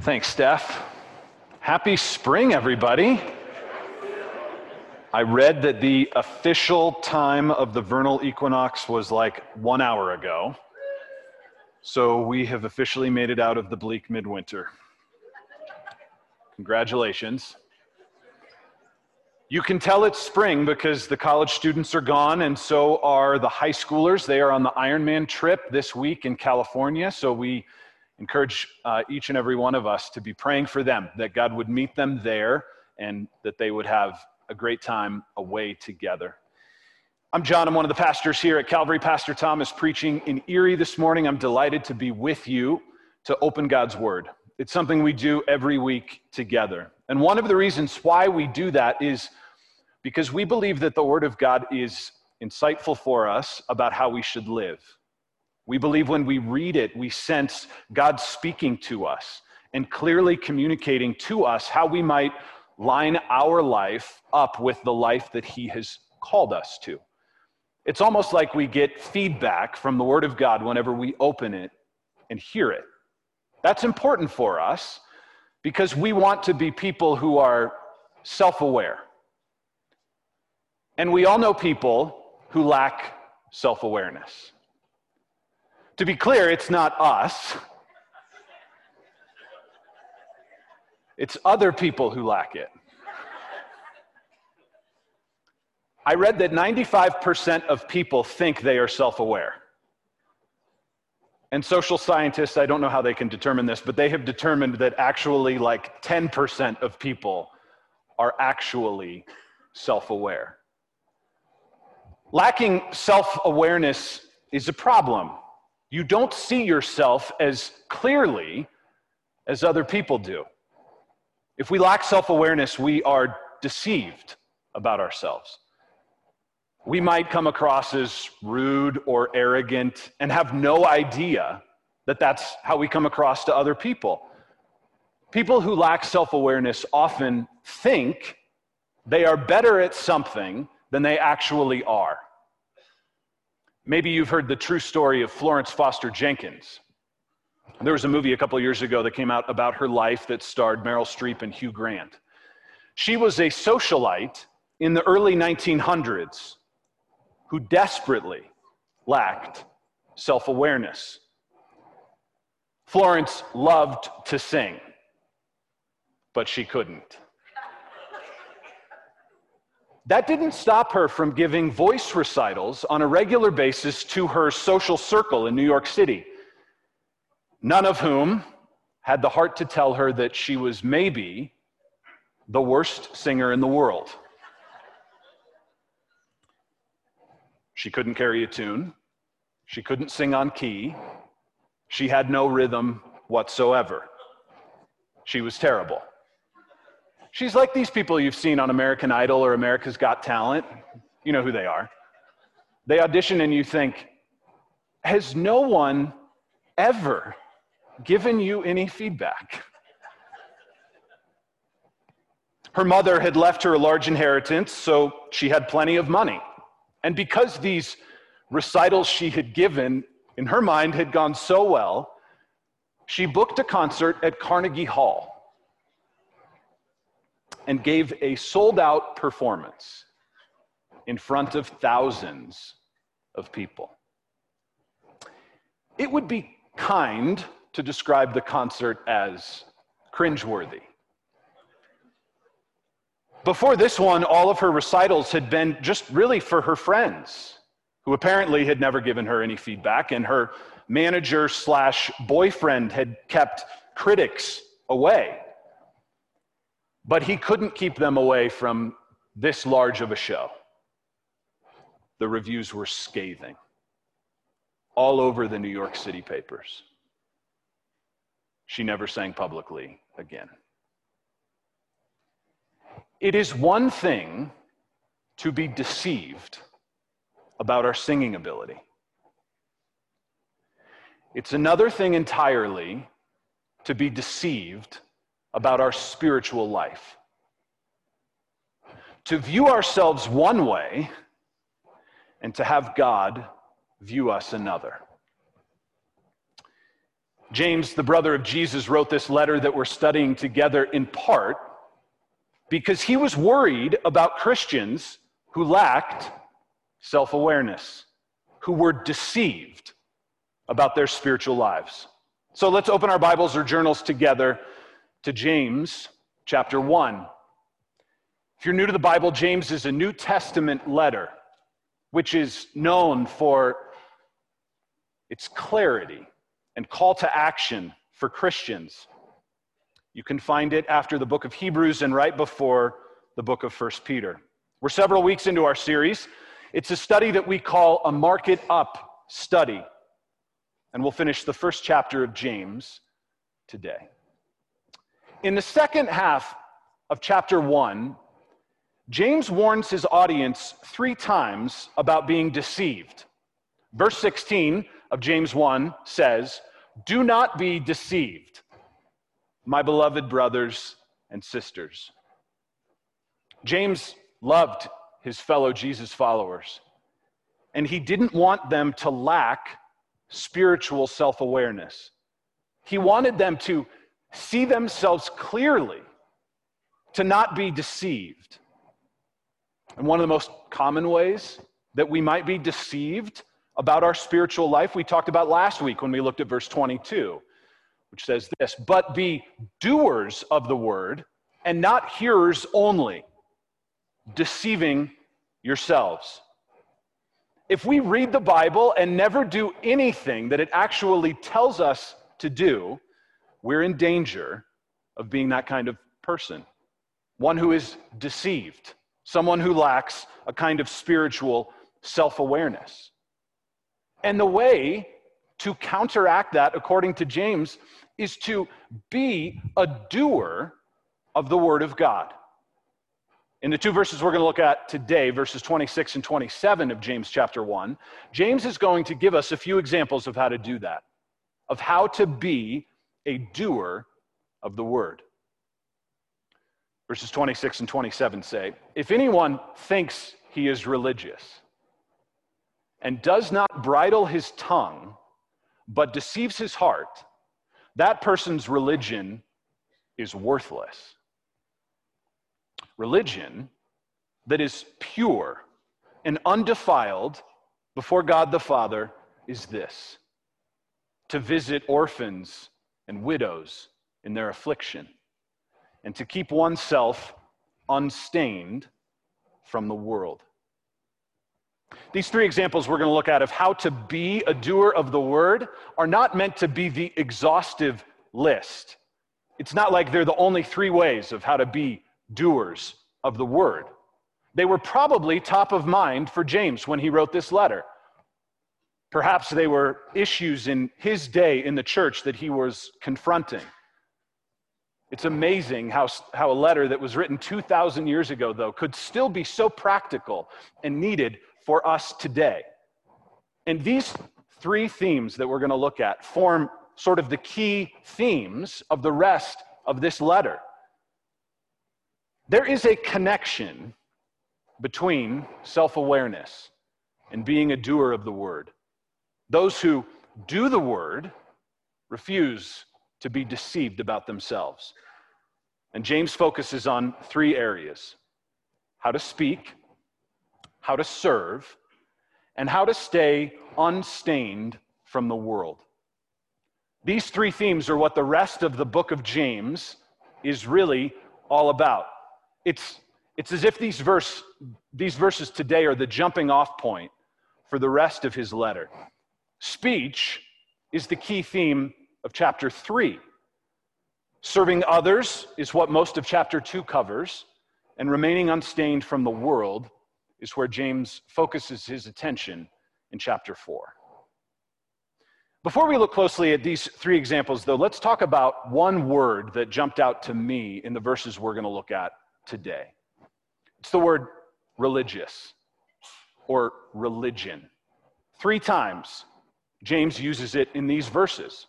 Thanks, Steph. Happy spring, everybody. I read that the official time of the vernal equinox was like one hour ago. So we have officially made it out of the bleak midwinter. Congratulations. You can tell it's spring because the college students are gone, and so are the high schoolers. They are on the Ironman trip this week in California. So we encourage uh, each and every one of us to be praying for them, that God would meet them there and that they would have a great time away together. I'm John. I'm one of the pastors here at Calvary. Pastor Tom is preaching in Erie this morning. I'm delighted to be with you to open God's Word. It's something we do every week together. And one of the reasons why we do that is because we believe that the Word of God is insightful for us about how we should live. We believe when we read it, we sense God speaking to us and clearly communicating to us how we might line our life up with the life that He has called us to. It's almost like we get feedback from the Word of God whenever we open it and hear it. That's important for us because we want to be people who are self aware. And we all know people who lack self awareness. To be clear, it's not us, it's other people who lack it. I read that 95% of people think they are self aware. And social scientists, I don't know how they can determine this, but they have determined that actually like 10% of people are actually self aware. Lacking self awareness is a problem. You don't see yourself as clearly as other people do. If we lack self awareness, we are deceived about ourselves. We might come across as rude or arrogant and have no idea that that's how we come across to other people. People who lack self awareness often think they are better at something than they actually are. Maybe you've heard the true story of Florence Foster Jenkins. There was a movie a couple years ago that came out about her life that starred Meryl Streep and Hugh Grant. She was a socialite in the early 1900s who desperately lacked self awareness. Florence loved to sing, but she couldn't. That didn't stop her from giving voice recitals on a regular basis to her social circle in New York City, none of whom had the heart to tell her that she was maybe the worst singer in the world. She couldn't carry a tune. She couldn't sing on key. She had no rhythm whatsoever. She was terrible. She's like these people you've seen on American Idol or America's Got Talent. You know who they are. They audition and you think, has no one ever given you any feedback? Her mother had left her a large inheritance, so she had plenty of money. And because these recitals she had given, in her mind, had gone so well, she booked a concert at Carnegie Hall and gave a sold out performance in front of thousands of people. It would be kind to describe the concert as cringeworthy. Before this one, all of her recitals had been just really for her friends, who apparently had never given her any feedback, and her manager slash boyfriend had kept critics away. But he couldn't keep them away from this large of a show. The reviews were scathing, all over the New York City papers. She never sang publicly again. It is one thing to be deceived about our singing ability. It's another thing entirely to be deceived about our spiritual life. To view ourselves one way and to have God view us another. James, the brother of Jesus, wrote this letter that we're studying together in part because he was worried about Christians who lacked self awareness, who were deceived about their spiritual lives. So let's open our Bibles or journals together to James chapter 1. If you're new to the Bible, James is a New Testament letter, which is known for its clarity and call to action for Christians. You can find it after the book of Hebrews and right before the book of First Peter. We're several weeks into our series. It's a study that we call a market up study. And we'll finish the first chapter of James today. In the second half of chapter one, James warns his audience three times about being deceived. Verse 16 of James 1 says, Do not be deceived, my beloved brothers and sisters. James loved his fellow Jesus followers, and he didn't want them to lack spiritual self awareness. He wanted them to see themselves clearly, to not be deceived. And one of the most common ways that we might be deceived about our spiritual life we talked about last week when we looked at verse 22, which says this But be doers of the word and not hearers only, deceiving yourselves. If we read the Bible and never do anything that it actually tells us to do, we're in danger of being that kind of person. One who is deceived, someone who lacks a kind of spiritual self awareness. And the way to counteract that, according to James, is to be a doer of the Word of God. In the two verses we're going to look at today, verses 26 and 27 of James chapter 1, James is going to give us a few examples of how to do that, of how to be a doer of the Word. Verses 26 and 27 say, If anyone thinks he is religious, and does not bridle his tongue, but deceives his heart, that person's religion is worthless. Religion that is pure and undefiled before God the Father is this to visit orphans and widows in their affliction, and to keep oneself unstained from the world. These three examples we're going to look at of how to be a doer of the word are not meant to be the exhaustive list. It's not like they're the only three ways of how to be doers of the word. They were probably top of mind for James when he wrote this letter. Perhaps they were issues in his day in the church that he was confronting. It's amazing how, how a letter that was written 2,000 years ago, though, could still be so practical and needed for us today. And these three themes that we're going to look at form sort of the key themes of the rest of this letter. There is a connection between self awareness and being a doer of the word. Those who do the word refuse to be deceived about themselves. And James focuses on three areas how to speak, how to serve, and how to stay unstained from the world. These three themes are what the rest of the book of James is really all about. It's, it's as if these, verse, these verses today are the jumping off point for the rest of his letter. Speech is the key theme of chapter 3. Serving others is what most of chapter 2 covers, and remaining unstained from the world is where James focuses his attention in chapter 4. Before we look closely at these three examples, though, let's talk about one word that jumped out to me in the verses we're going to look at today. It's the word religious or religion. Three times James uses it in these verses.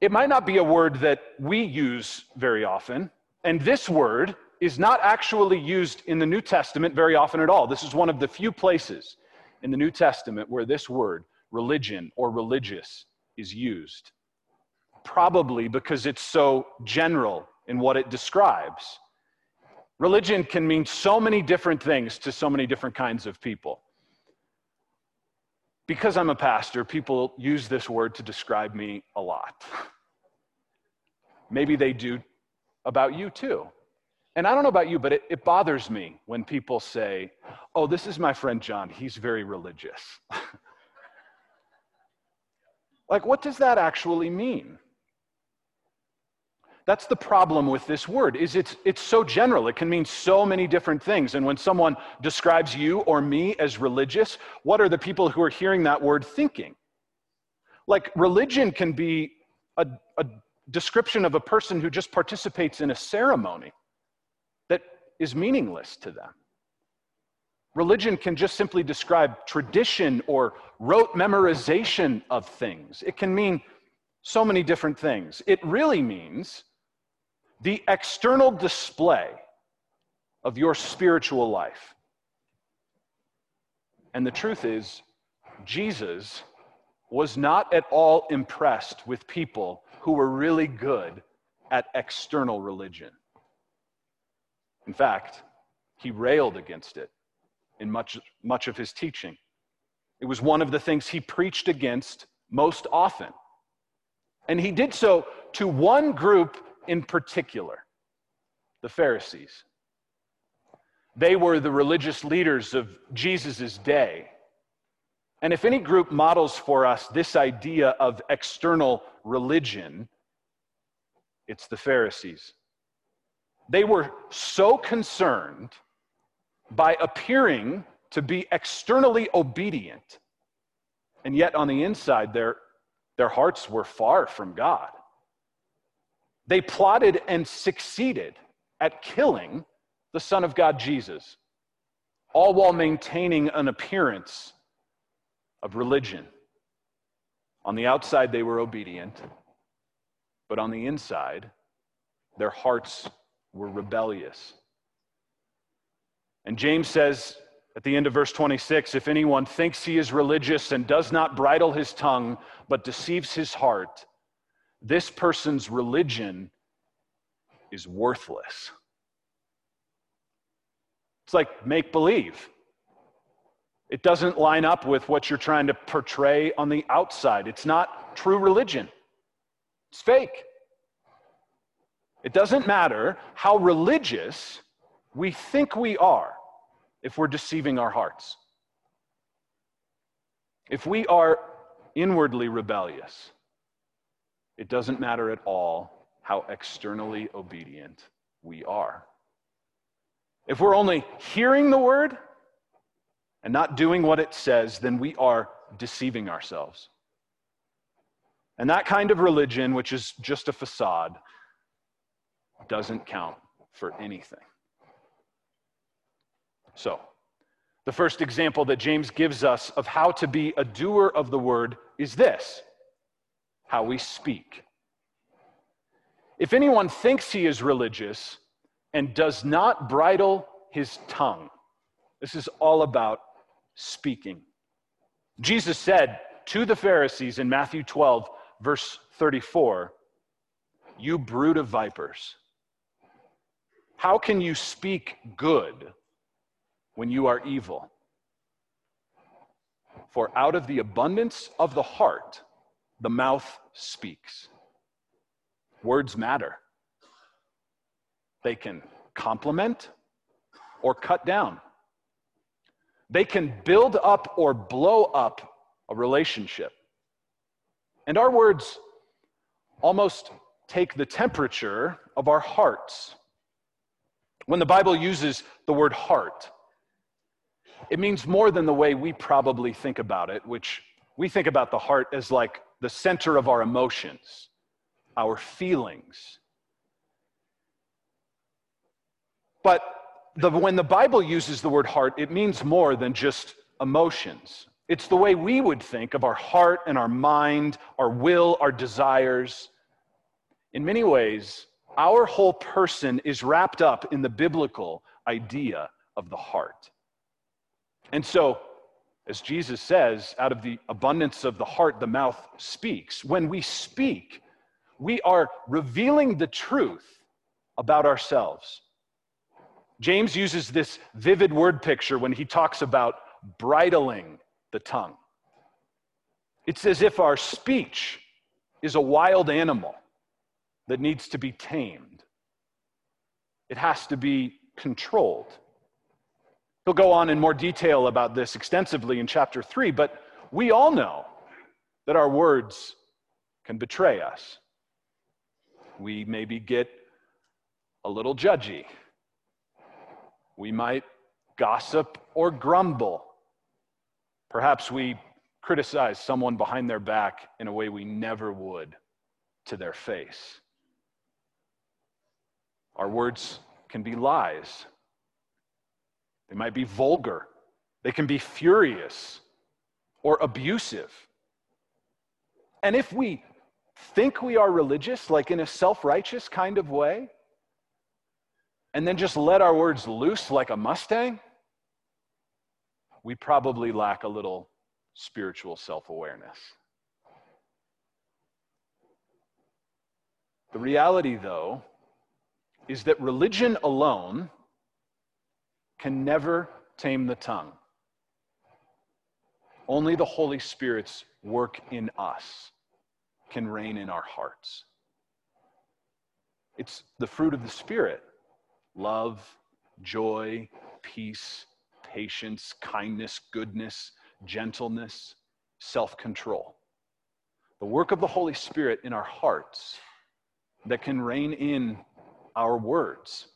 It might not be a word that we use very often, and this word is not actually used in the New Testament very often at all. This is one of the few places in the New Testament where this word, religion or religious, is used. probably because it's so general in what it describes. Religion can mean so many different things to so many different kinds of people. Because I'm a pastor, people use this word to describe me a lot. Maybe they do about you too. And I don't know about you, but it, it, bothers me when people say, Oh, this is my friend John. He's very religious. like, what does that actually mean? That's the problem with this word is it's, it's so general. It can mean so many different things. And when someone describes you or me as religious, what are the people who are hearing that word thinking? Like religion can be a, a description of a person who just participates in a ceremony that is meaningless to them. Religion can just simply describe tradition or rote memorization of things. It can mean so many different things. It really means the external display of your spiritual life. And the truth is, Jesus was not at all impressed with people who were really good at external religion. In fact, he railed against it in much, much of his teaching. It was one of the things he preached against most often. And he did so to one group in particular the Pharisees. They were the religious leaders of Jesus' day. And if any group models for us this idea of external religion, it's the Pharisees. They were so concerned by appearing to be externally obedient, and yet on the inside, their, their hearts were far from God. They plotted and succeeded at killing the Son of God, Jesus, all while maintaining an appearance of religion. On the outside, they were obedient, but on the inside, their hearts were rebellious. And James says at the end of verse 26 if anyone thinks he is religious and does not bridle his tongue, but deceives his heart, this person's religion is worthless. It's like make believe. It doesn't line up with what you're trying to portray on the outside. It's not true religion, it's fake. It doesn't matter how religious we think we are if we're deceiving our hearts. If we are inwardly rebellious, it doesn't matter at all how externally obedient we are. If we're only hearing the word and not doing what it says, then we are deceiving ourselves. And that kind of religion, which is just a facade, doesn't count for anything. So, the first example that James gives us of how to be a doer of the word is this how we speak. If anyone thinks he is religious and does not bridle his tongue, this is all about speaking. Jesus said to the Pharisees in Matthew 12, verse 34, You brood of vipers, how can you speak good when you are evil? For out of the abundance of the heart, the mouth speaks. Words matter. They can compliment or cut down. They can build up or blow up a relationship. And our words almost take the temperature of our hearts. When the Bible uses the word heart, it means more than the way we probably think about it, which we think about the heart as like the center of our emotions, our feelings. But the, when the Bible uses the word heart, it means more than just emotions. It's the way we would think of our heart and our mind, our will, our desires. In many ways, our whole person is wrapped up in the biblical idea of the heart. And so, as Jesus says, out of the abundance of the heart, the mouth speaks. When we speak, we are revealing the truth about ourselves. James uses this vivid word picture when he talks about bridling the tongue. It's as if our speech is a wild animal that needs to be tamed, it has to be controlled. He'll go on in more detail about this extensively in chapter 3, but we all know that our words can betray us. We maybe get a little judgy. We might gossip or grumble. Perhaps we criticize someone behind their back in a way we never would to their face. Our words can be lies, they might be vulgar, they can be furious or abusive. And if we think we are religious, like in a self righteous kind of way, and then just let our words loose like a Mustang, we probably lack a little spiritual self awareness. The reality, though, is that religion alone can never tame the tongue. Only the Holy Spirit's work in us can rein in our hearts. It's the fruit of the Spirit love, joy, peace, patience, kindness, goodness, gentleness, self control. The work of the Holy Spirit in our hearts that can rein in our words.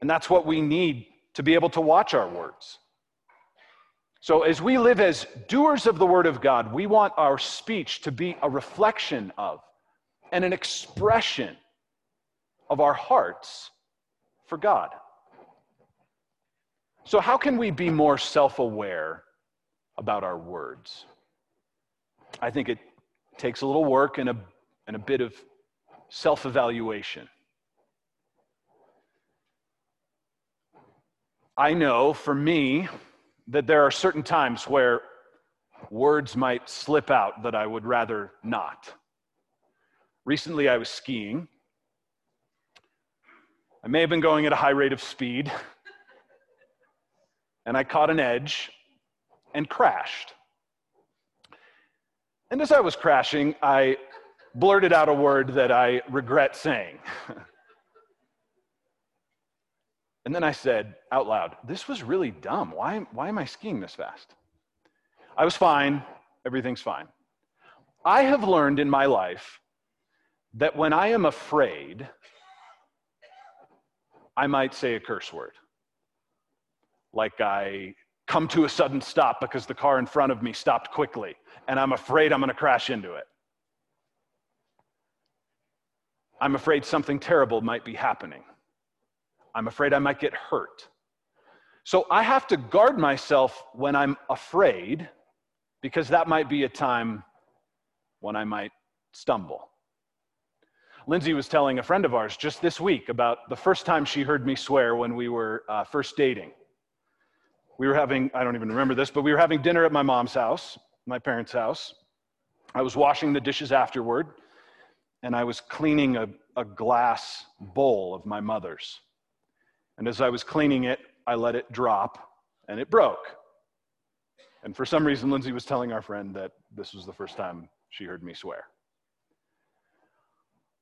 And that's what we need to be able to watch our words. So, as we live as doers of the Word of God, we want our speech to be a reflection of and an expression of our hearts for God. So, how can we be more self aware about our words? I think it takes a little work and a, and a bit of self evaluation. I know for me that there are certain times where words might slip out that I would rather not. Recently, I was skiing. I may have been going at a high rate of speed, and I caught an edge and crashed. And as I was crashing, I blurted out a word that I regret saying. and then I said out loud, This was really dumb. Why, why am I skiing this fast? I was fine. Everything's fine. I have learned in my life that when I am afraid, I might say a curse word. Like I come to a sudden stop because the car in front of me stopped quickly and I'm afraid I'm going to crash into it. I'm afraid something terrible might be happening. I'm afraid I might get hurt. So I have to guard myself when I'm afraid because that might be a time when I might stumble. Lindsay was telling a friend of ours just this week about the first time she heard me swear when we were uh, first dating. We were having, I don't even remember this, but we were having dinner at my mom's house, my parents' house. I was washing the dishes afterward, and I was cleaning a, a glass bowl of my mother's. And as I was cleaning it, I let it drop, and it broke. And for some reason, Lindsay was telling our friend that this was the first time she heard me swear.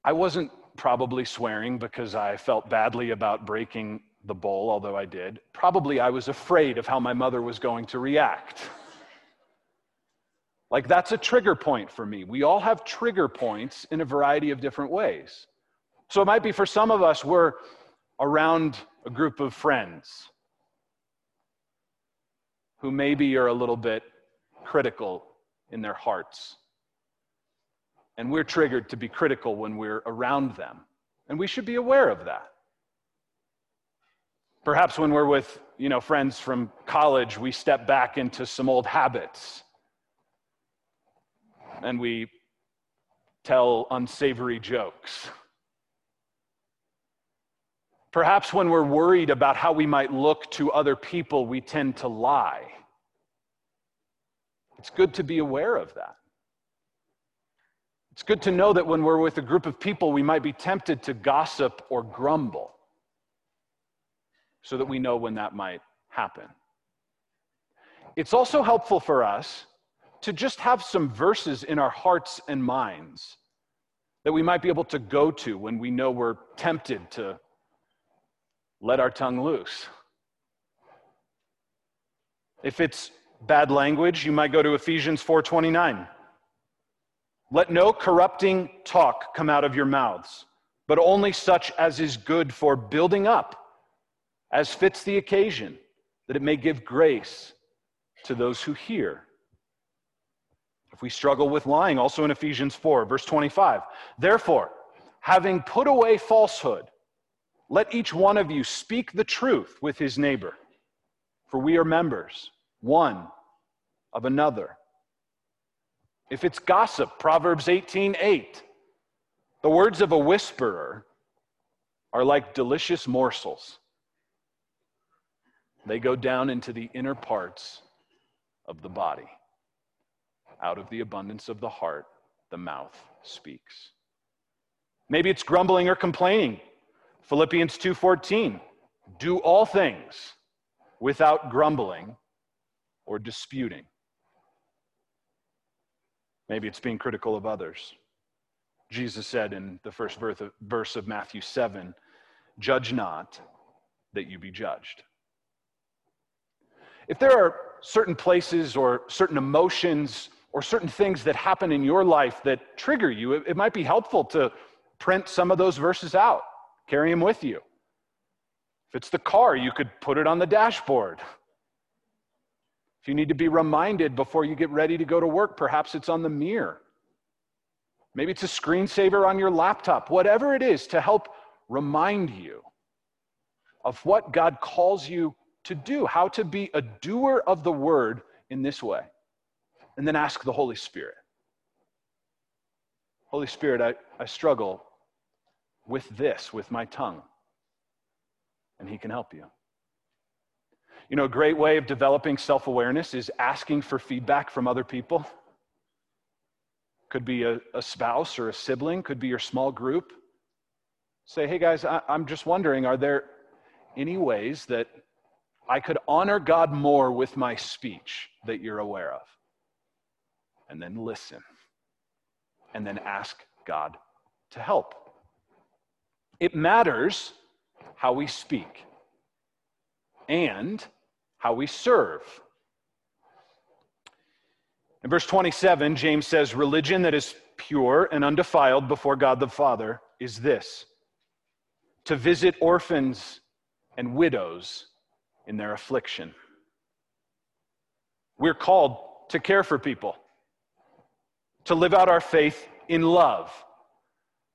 I wasn't probably swearing because I felt badly about breaking the bowl, although I did. Probably I was afraid of how my mother was going to react. Like, that's a trigger point for me. We all have trigger points in a variety of different ways. So, it might be for some of us, we're around a group of friends who maybe are a little bit critical in their hearts. And we're triggered to be critical when we're around them. And we should be aware of that. Perhaps when we're with, you know, friends from college, we step back into some old habits and we tell unsavory jokes. Perhaps when we're worried about how we might look to other people, we tend to lie. It's good to be aware of that. It's good to know that when we're with a group of people, we might be tempted to gossip or grumble so that we know when that might happen. It's also helpful for us to just have some verses in our hearts and minds that we might be able to go to when we know we're tempted to let our tongue loose. If it's bad language, you might go to Ephesians 4:29. Let no corrupting talk come out of your mouths, but only such as is good for building up, as fits the occasion, that it may give grace to those who hear. If we struggle with lying, also in Ephesians 4, verse 25, therefore, having put away falsehood, let each one of you speak the truth with his neighbor, for we are members, one of another. If it's gossip, Proverbs 18 8, the words of a whisperer are like delicious morsels. They go down into the inner parts of the body. Out of the abundance of the heart, the mouth speaks. Maybe it's grumbling or complaining. Philippians 2:14. Do all things without grumbling or disputing. Maybe it's being critical of others. Jesus said in the first verse of Matthew 7 Judge not that you be judged. If there are certain places or certain emotions or certain things that happen in your life that trigger you, it, it might be helpful to print some of those verses out, carry them with you. If it's the car, you could put it on the dashboard. If you need to be reminded before you get ready to go to work, perhaps it's on the mirror. Maybe it's a screensaver on your laptop, whatever it is to help remind you of what God calls you to do, how to be a doer of the word in this way. And then ask the Holy Spirit. Holy Spirit, I, I struggle with this, with my tongue. And He can help you. You know, a great way of developing self awareness is asking for feedback from other people. Could be a, a, spouse or a sibling, could be your small group. Say, hey guys, I, I'm just wondering, are there any ways that I could honor God more with my speech that you're aware of? And then listen. And then ask God to help. It matters how we speak. And how we serve. In verse 27, James says, Religion that is pure and undefiled before God the Father is this to visit orphans and widows in their affliction. We're called to care for people, to live out our faith in love.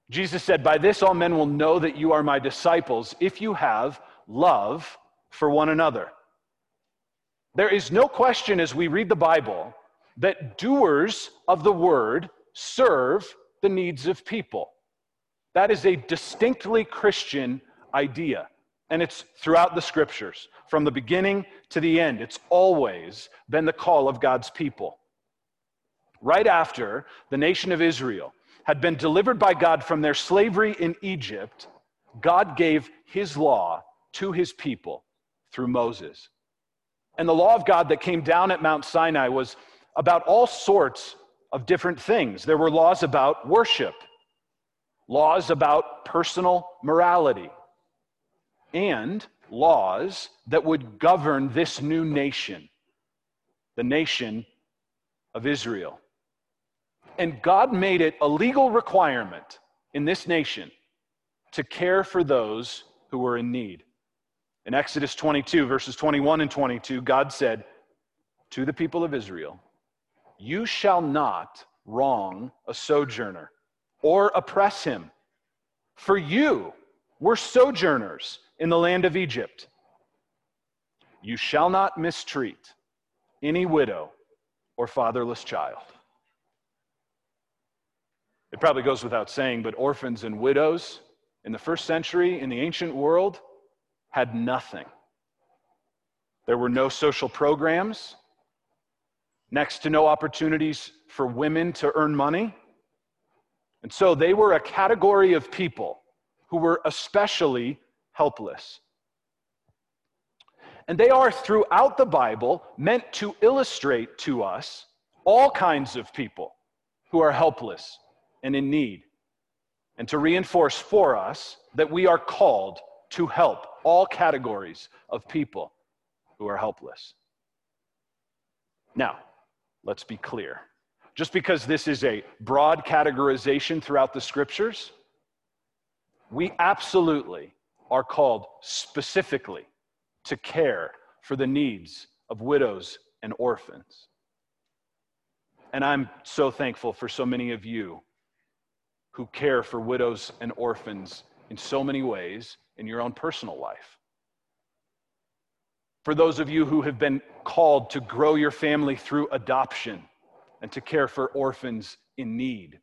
Jesus said, By this all men will know that you are my disciples if you have love for one another. There is no question as we read the Bible that doers of the word serve the needs of people. That is a distinctly Christian idea. And it's throughout the scriptures, from the beginning to the end. It's always been the call of God's people. Right after the nation of Israel had been delivered by God from their slavery in Egypt, God gave his law to his people through Moses. And the law of God that came down at Mount Sinai was about all sorts of different things. There were laws about worship, laws about personal morality, and laws that would govern this new nation, the nation of Israel. And God made it a legal requirement in this nation to care for those who were in need. In Exodus 22, verses 21 and 22, God said to the people of Israel, You shall not wrong a sojourner or oppress him, for you were sojourners in the land of Egypt. You shall not mistreat any widow or fatherless child. It probably goes without saying, but orphans and widows in the first century in the ancient world had nothing. There were no social programs, next to no opportunities for women to earn money. And so they were a category of people who were especially helpless. And they are throughout the Bible meant to illustrate to us all kinds of people who are helpless and in need, and to reinforce for us that we are called to help all categories of people who are helpless. Now, let's be clear. Just because this is a broad categorization throughout the scriptures, we absolutely are called specifically to care for the needs of widows and orphans. And I'm so thankful for so many of you who care for widows and orphans in so many ways in your own personal life. For those of you who have been called to grow your family through adoption and to care for orphans in need.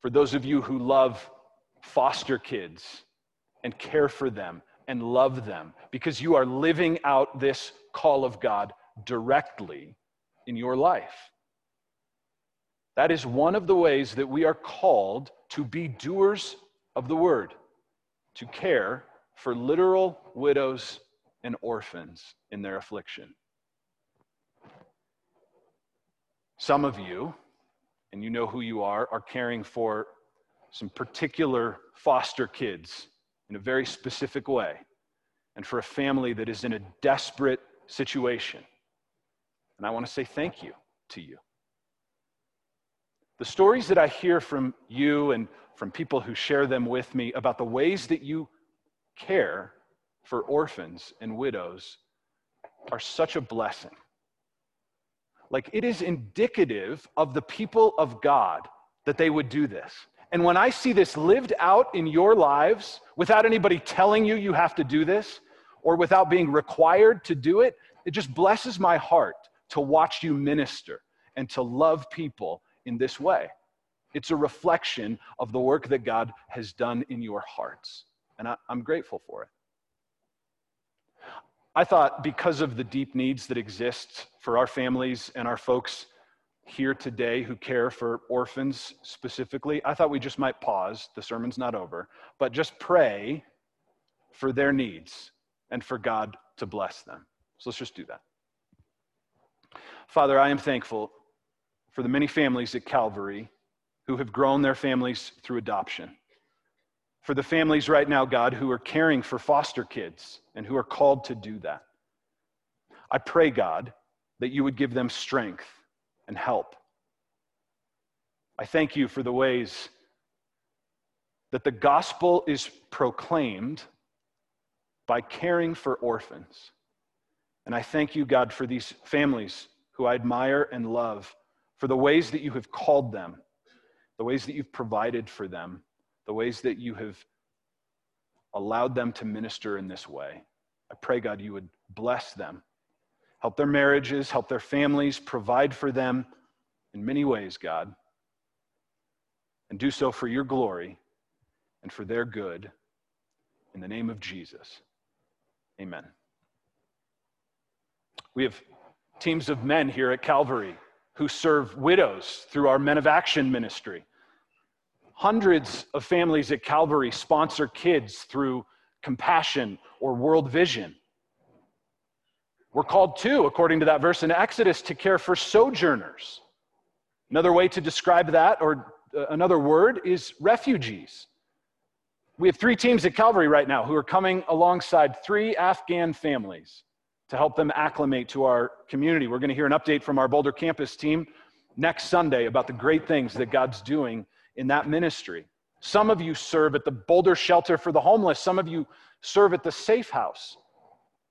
For those of you who love foster kids and care for them and love them because you are living out this call of God directly in your life. That is one of the ways that we are called to be doers of the word, to care for literal widows and orphans in their affliction. Some of you, and you know who you are, are caring for some particular foster kids in a very specific way and for a family that is in a desperate situation. And I want to say thank you to you. The stories that I hear from you and from people who share them with me about the ways that you care for orphans and widows are such a blessing. Like it is indicative of the people of God that they would do this. And when I see this lived out in your lives without anybody telling you you have to do this or without being required to do it, it just blesses my heart to watch you minister and to love people in this way. It's a reflection of the work that God has done in your hearts. And I, am grateful for it. I thought because of the deep needs that exist for our families and our folks here today who care for orphans specifically, I thought we just might pause. The sermon's not over, but just pray for their needs and for God to bless them. So let's just do that. Father, I am thankful for the many families at Calvary who have grown their families through adoption for the families right now, God, who are caring for foster kids and who are called to do that. I pray, God, that you would give them strength and help. I thank you for the ways that the gospel is proclaimed by caring for orphans. And I thank you, God, for these families who I admire and love, for the ways that you have called them, the ways that you've provided for them the ways that you have allowed them to minister in this way. I pray, God, you would bless them, help their marriages, help their families, provide for them in many ways, God, and do so for your glory and for their good. In the name of Jesus, amen. We have teams of men here at Calvary who serve widows through our Men of Action ministry. Hundreds of families at Calvary sponsor kids through compassion or world vision. We're called to, according to that verse in Exodus, to care for sojourners. Another way to describe that, or uh, another word, is refugees. We have three teams at Calvary right now who are coming alongside three Afghan families to help them acclimate to our community. We're going to hear an update from our Boulder campus team next Sunday about the great things that God's doing in that ministry. Some of you serve at the Boulder Shelter for the Homeless. Some of you serve at the Safe House.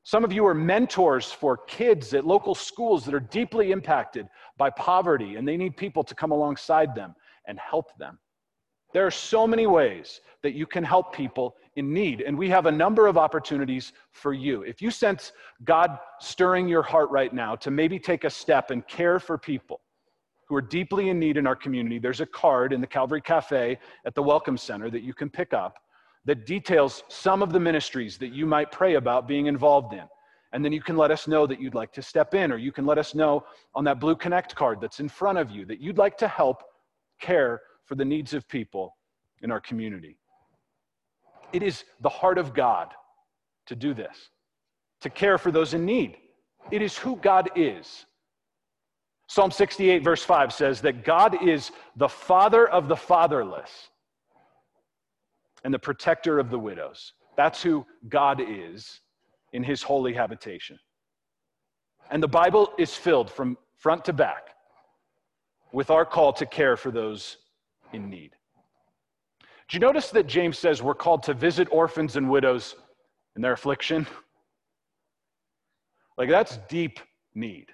Some of you are mentors for kids at local schools that are deeply impacted by poverty and they need people to come alongside them and help them. There are so many ways that you can help people in need, and we have a number of opportunities for you. If you sense God stirring your heart right now to maybe take a step and care for people, who are deeply in need in our community, there's a card in the Calvary Cafe at the Welcome Center that you can pick up that details some of the ministries that you might pray about being involved in. And then you can let us know that you'd like to step in, or you can let us know on that blue Connect card that's in front of you that you'd like to help care for the needs of people in our community. It is the heart of God to do this, to care for those in need. It is who God is. Psalm 68, verse 5 says that God is the father of the fatherless and the protector of the widows. That's who God is in his holy habitation. And the Bible is filled from front to back with our call to care for those in need. Do you notice that James says we're called to visit orphans and widows in their affliction? Like, that's deep need.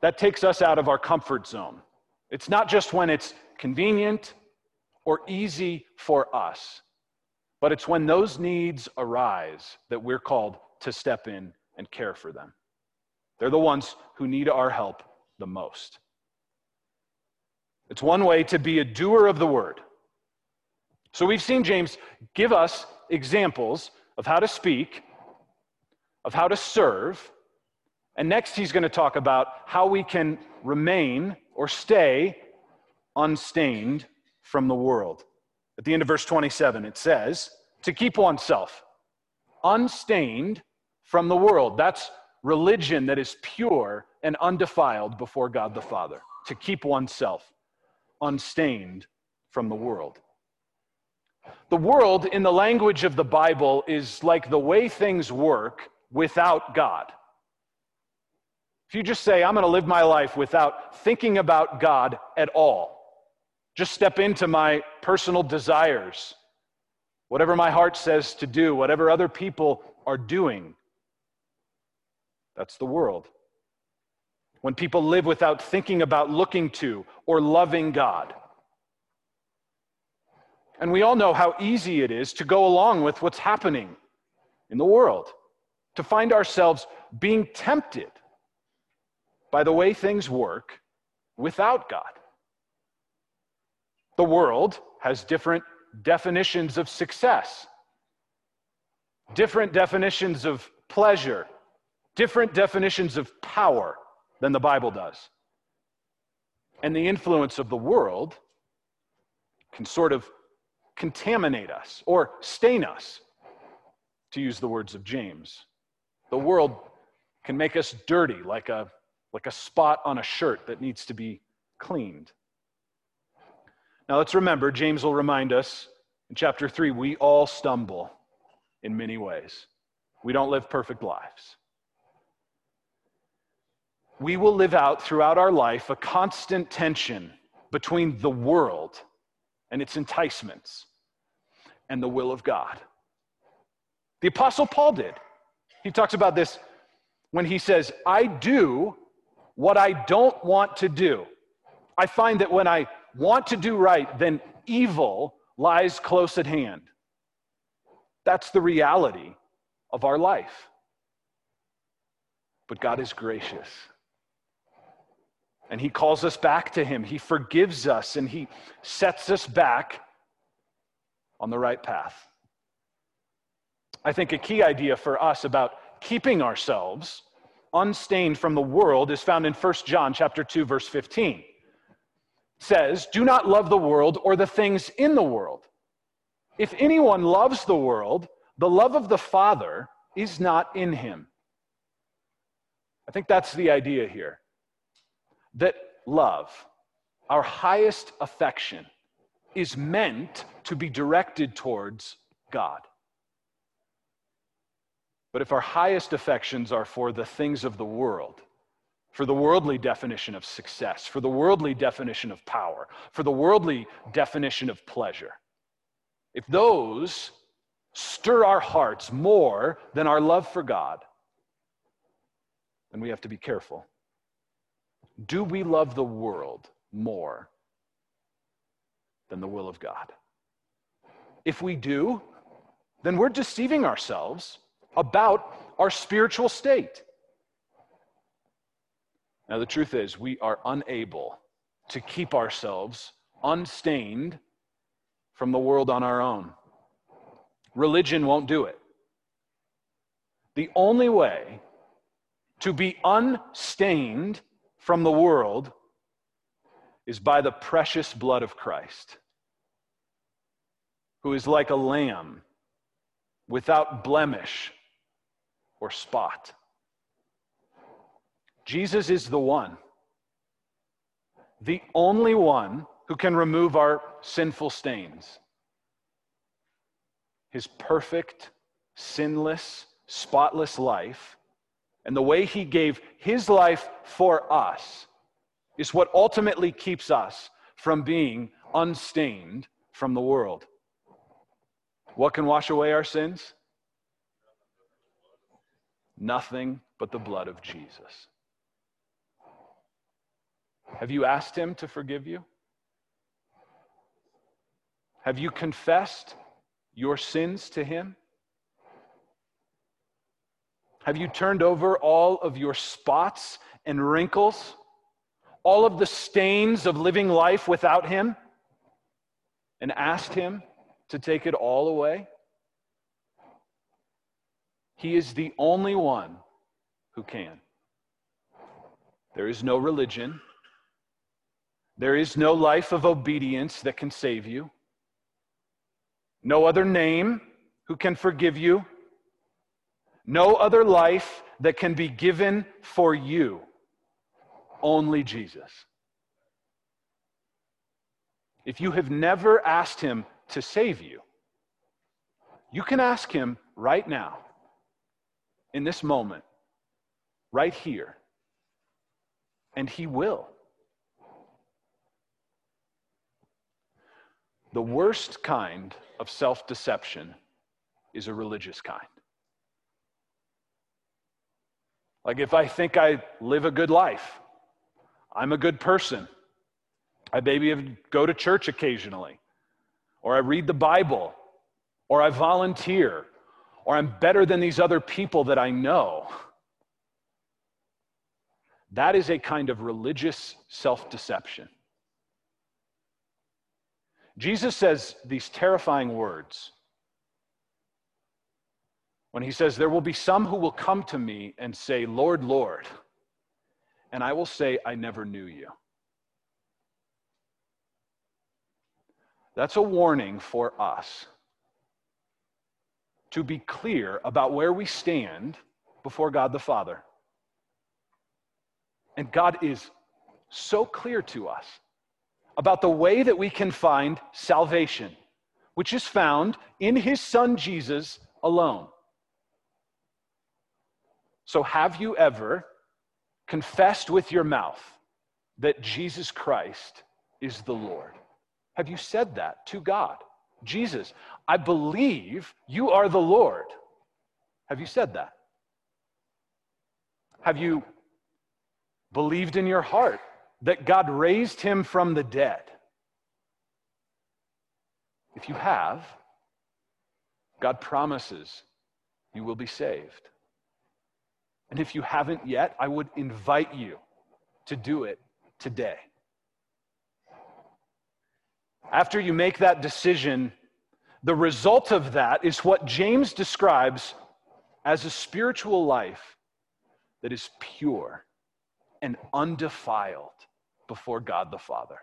That takes us out of our comfort zone. It's not just when it's convenient or easy for us, but it's when those needs arise that we're called to step in and care for them. They're the ones who need our help the most. It's one way to be a doer of the word. So we've seen James give us examples of how to speak, of how to serve, and next he's going to talk about how we can remain or stay unstained from the world. At the end of verse 27, it says, to keep oneself unstained from the world. That's religion that is pure and undefiled before God the Father, to keep oneself unstained from the world. The world, in the language of the Bible, is like the way things work without God. If you just say, I'm going to live my life without thinking about God at all, just step into my personal desires, whatever my heart says to do, whatever other people are doing, that's the world. When people live without thinking about looking to or loving God. And we all know how easy it is to go along with what's happening in the world, to find ourselves being tempted by the way things work without God. The world has different definitions of success, different definitions of pleasure, different definitions of power than the Bible does. And the influence of the world can sort of contaminate us or stain us, to use the words of James. The world can make us dirty like a, like a spot on a shirt that needs to be cleaned. Now let's remember, James will remind us in chapter 3 we all stumble in many ways. We don't live perfect lives. We will live out throughout our life a constant tension between the world and its enticements and the will of God. The Apostle Paul did. He talks about this when he says, I do what I don't want to do. I find that when I want to do right, then evil lies close at hand. That's the reality of our life. But God is gracious. And He calls us back to Him. He forgives us and He sets us back on the right path. I think a key idea for us about keeping ourselves unstained from the world is found in 1 John chapter 2 verse 15 says, Do not love the world or the things in the world. If anyone loves the world, the love of the Father is not in him. I think that's the idea here. That love, our highest affection, is meant to be directed towards God. But if our highest affections are for the things of the world, for the worldly definition of success, for the worldly definition of power, for the worldly definition of pleasure. If those stir our hearts more than our love for God, then we have to be careful. Do we love the world more than the will of God? If we do, then we're deceiving ourselves about our spiritual state. Now, the truth is, we are unable to keep ourselves unstained from the world on our own. Religion won't do it. The only way to be unstained from the world is by the precious blood of Christ, who is like a lamb without blemish or spot. Jesus is the one, the only one who can remove our sinful stains. His perfect, sinless, spotless life and the way he gave his life for us is what ultimately keeps us from being unstained from the world. What can wash away our sins? Nothing but the blood of Jesus. Have you asked him to forgive you? Have you confessed your sins to him? Have you turned over all of your spots and wrinkles? All of the stains of living life without him? And asked him to take it all away? He is the only one who can. There is no religion. There is no life of obedience that can save you. No other name who can forgive you. No other life that can be given for you. Only Jesus. If you have never asked him to save you, you can ask him right now in this moment, right here, and He will. The worst kind of self deception is a religious kind. Like if I think I live a good life, I'm a good person, I maybe go to church occasionally, or I read the Bible, or I volunteer, or I'm better than these other people that I know. That is a kind of religious self deception. Jesus says these terrifying words when he says, There will be some who will come to me and say, Lord, Lord. And I will say, I never knew you. That's a warning for us to be clear about where we stand before God the Father. And God is so clear to us about the way that we can find salvation, which is found in His Son Jesus alone. So, have you ever confessed with your mouth that Jesus Christ is the Lord? Have you said that to God? Jesus, I believe you are the Lord. Have you said that? Have you believed in your heart that God raised him from the dead? If you have, God promises you will be saved. And if you haven't yet, I would invite you to do it today. After you make that decision, the result of that is what James describes as a spiritual life that is pure and undefiled before God the Father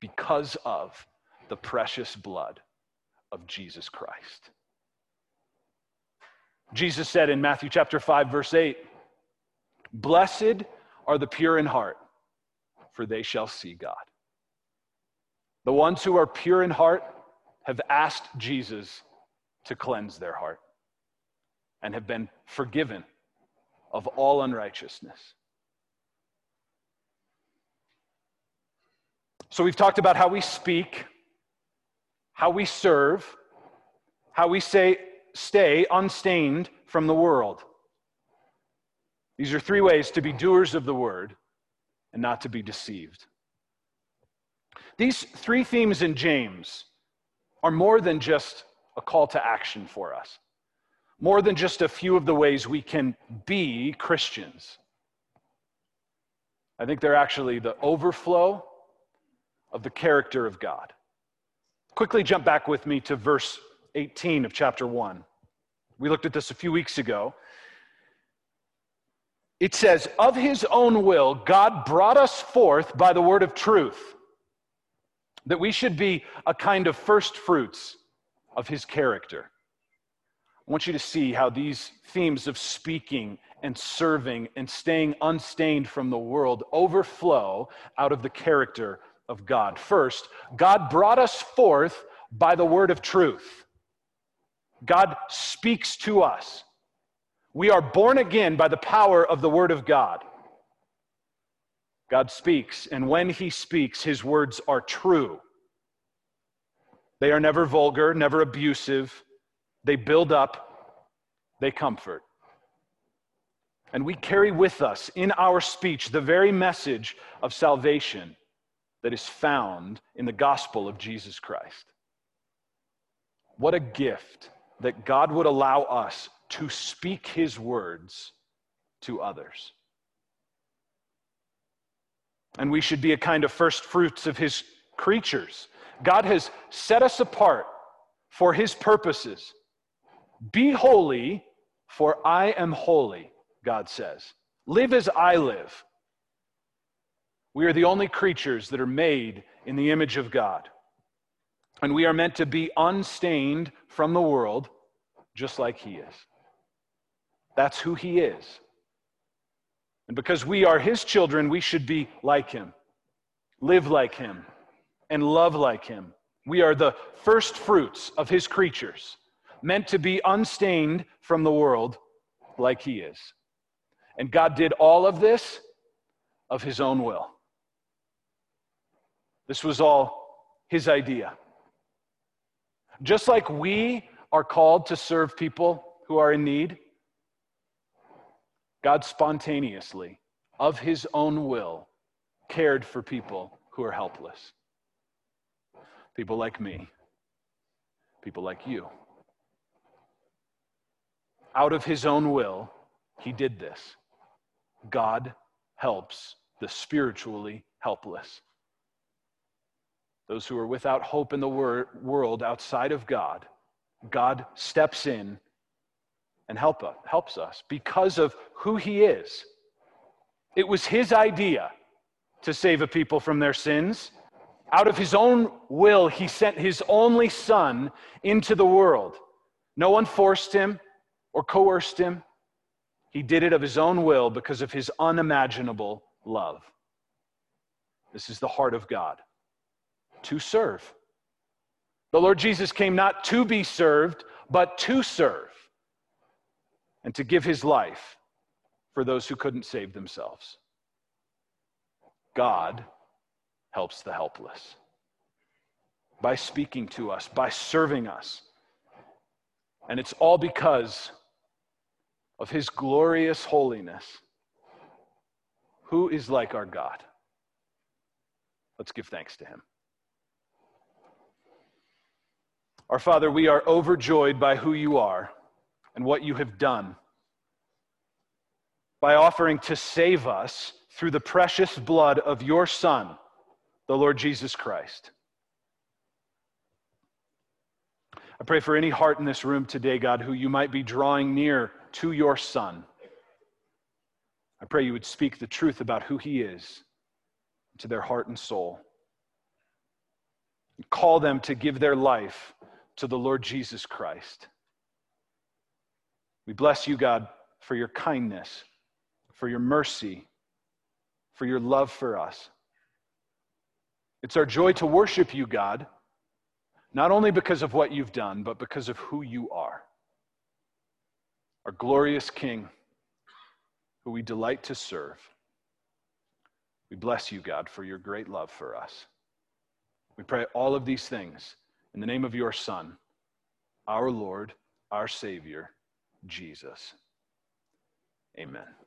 because of the precious blood of Jesus Christ. Jesus said in Matthew chapter 5 verse 8, "Blessed are the pure in heart, for they shall see God." The ones who are pure in heart have asked Jesus to cleanse their heart and have been forgiven of all unrighteousness. So we've talked about how we speak, how we serve, how we say stay unstained from the world. These are three ways to be doers of the word and not to be deceived. These three themes in James are more than just a call to action for us, more than just a few of the ways we can be Christians. I think they're actually the overflow of the character of God. Quickly jump back with me to verse 18 of chapter 1. We looked at this a few weeks ago. it says, Of his own will, God brought us forth by the word of truth, that we should be a kind of first fruits of his character. I want you to see how these themes of speaking and serving and staying unstained from the world overflow out of the character of God. First, God brought us forth by the word of truth. God speaks to us. We are born again by the power of the Word of God. God speaks, and when He speaks, His words are true. They are never vulgar, never abusive. They build up, they comfort. And we carry with us in our speech the very message of salvation that is found in the gospel of Jesus Christ. What a gift that God would allow us to speak his words to others. And we should be a kind of first fruits of his creatures. God has set us apart for his purposes. Be holy, for I am holy, God says. Live as I live. We are the only creatures that are made in the image of God. And we are meant to be unstained from the world, just like he is. That's who he is. And because we are his children, we should be like him, live like him, and love like him. We are the first fruits of his creatures, meant to be unstained from the world like he is. And God did all of this of his own will. This was all his idea. Just like we are called to serve people who are in need, God spontaneously, of his own will, cared for people who are helpless. People like me, people like you. Out of his own will, he did this. God helps the spiritually helpless. Those who are without hope in the wor- world outside of God, God steps in and help us, helps us because of who he is. It was his idea to save a people from their sins. Out of his own will, he sent his only son into the world. No one forced him or coerced him. He did it of his own will because of his unimaginable love. This is the heart of God to serve. The Lord Jesus came not to be served, but to serve and to give his life for those who couldn't save themselves. God helps the helpless by speaking to us, by serving us. And it's all because of his glorious holiness. Who is like our God? Let's give thanks to him. Our Father, we are overjoyed by who you are and what you have done by offering to save us through the precious blood of your Son, the Lord Jesus Christ. I pray for any heart in this room today, God, who you might be drawing near to your Son. I pray you would speak the truth about who he is to their heart and soul. Call them to give their life to the Lord Jesus Christ. We bless you, God, for your kindness, for your mercy, for your love for us. It's our joy to worship you, God, not only because of what you've done, but because of who you are. Our glorious King, who we delight to serve. We bless you, God, for your great love for us. We pray all of these things in the name of your Son, our Lord, our Savior. Jesus. Amen.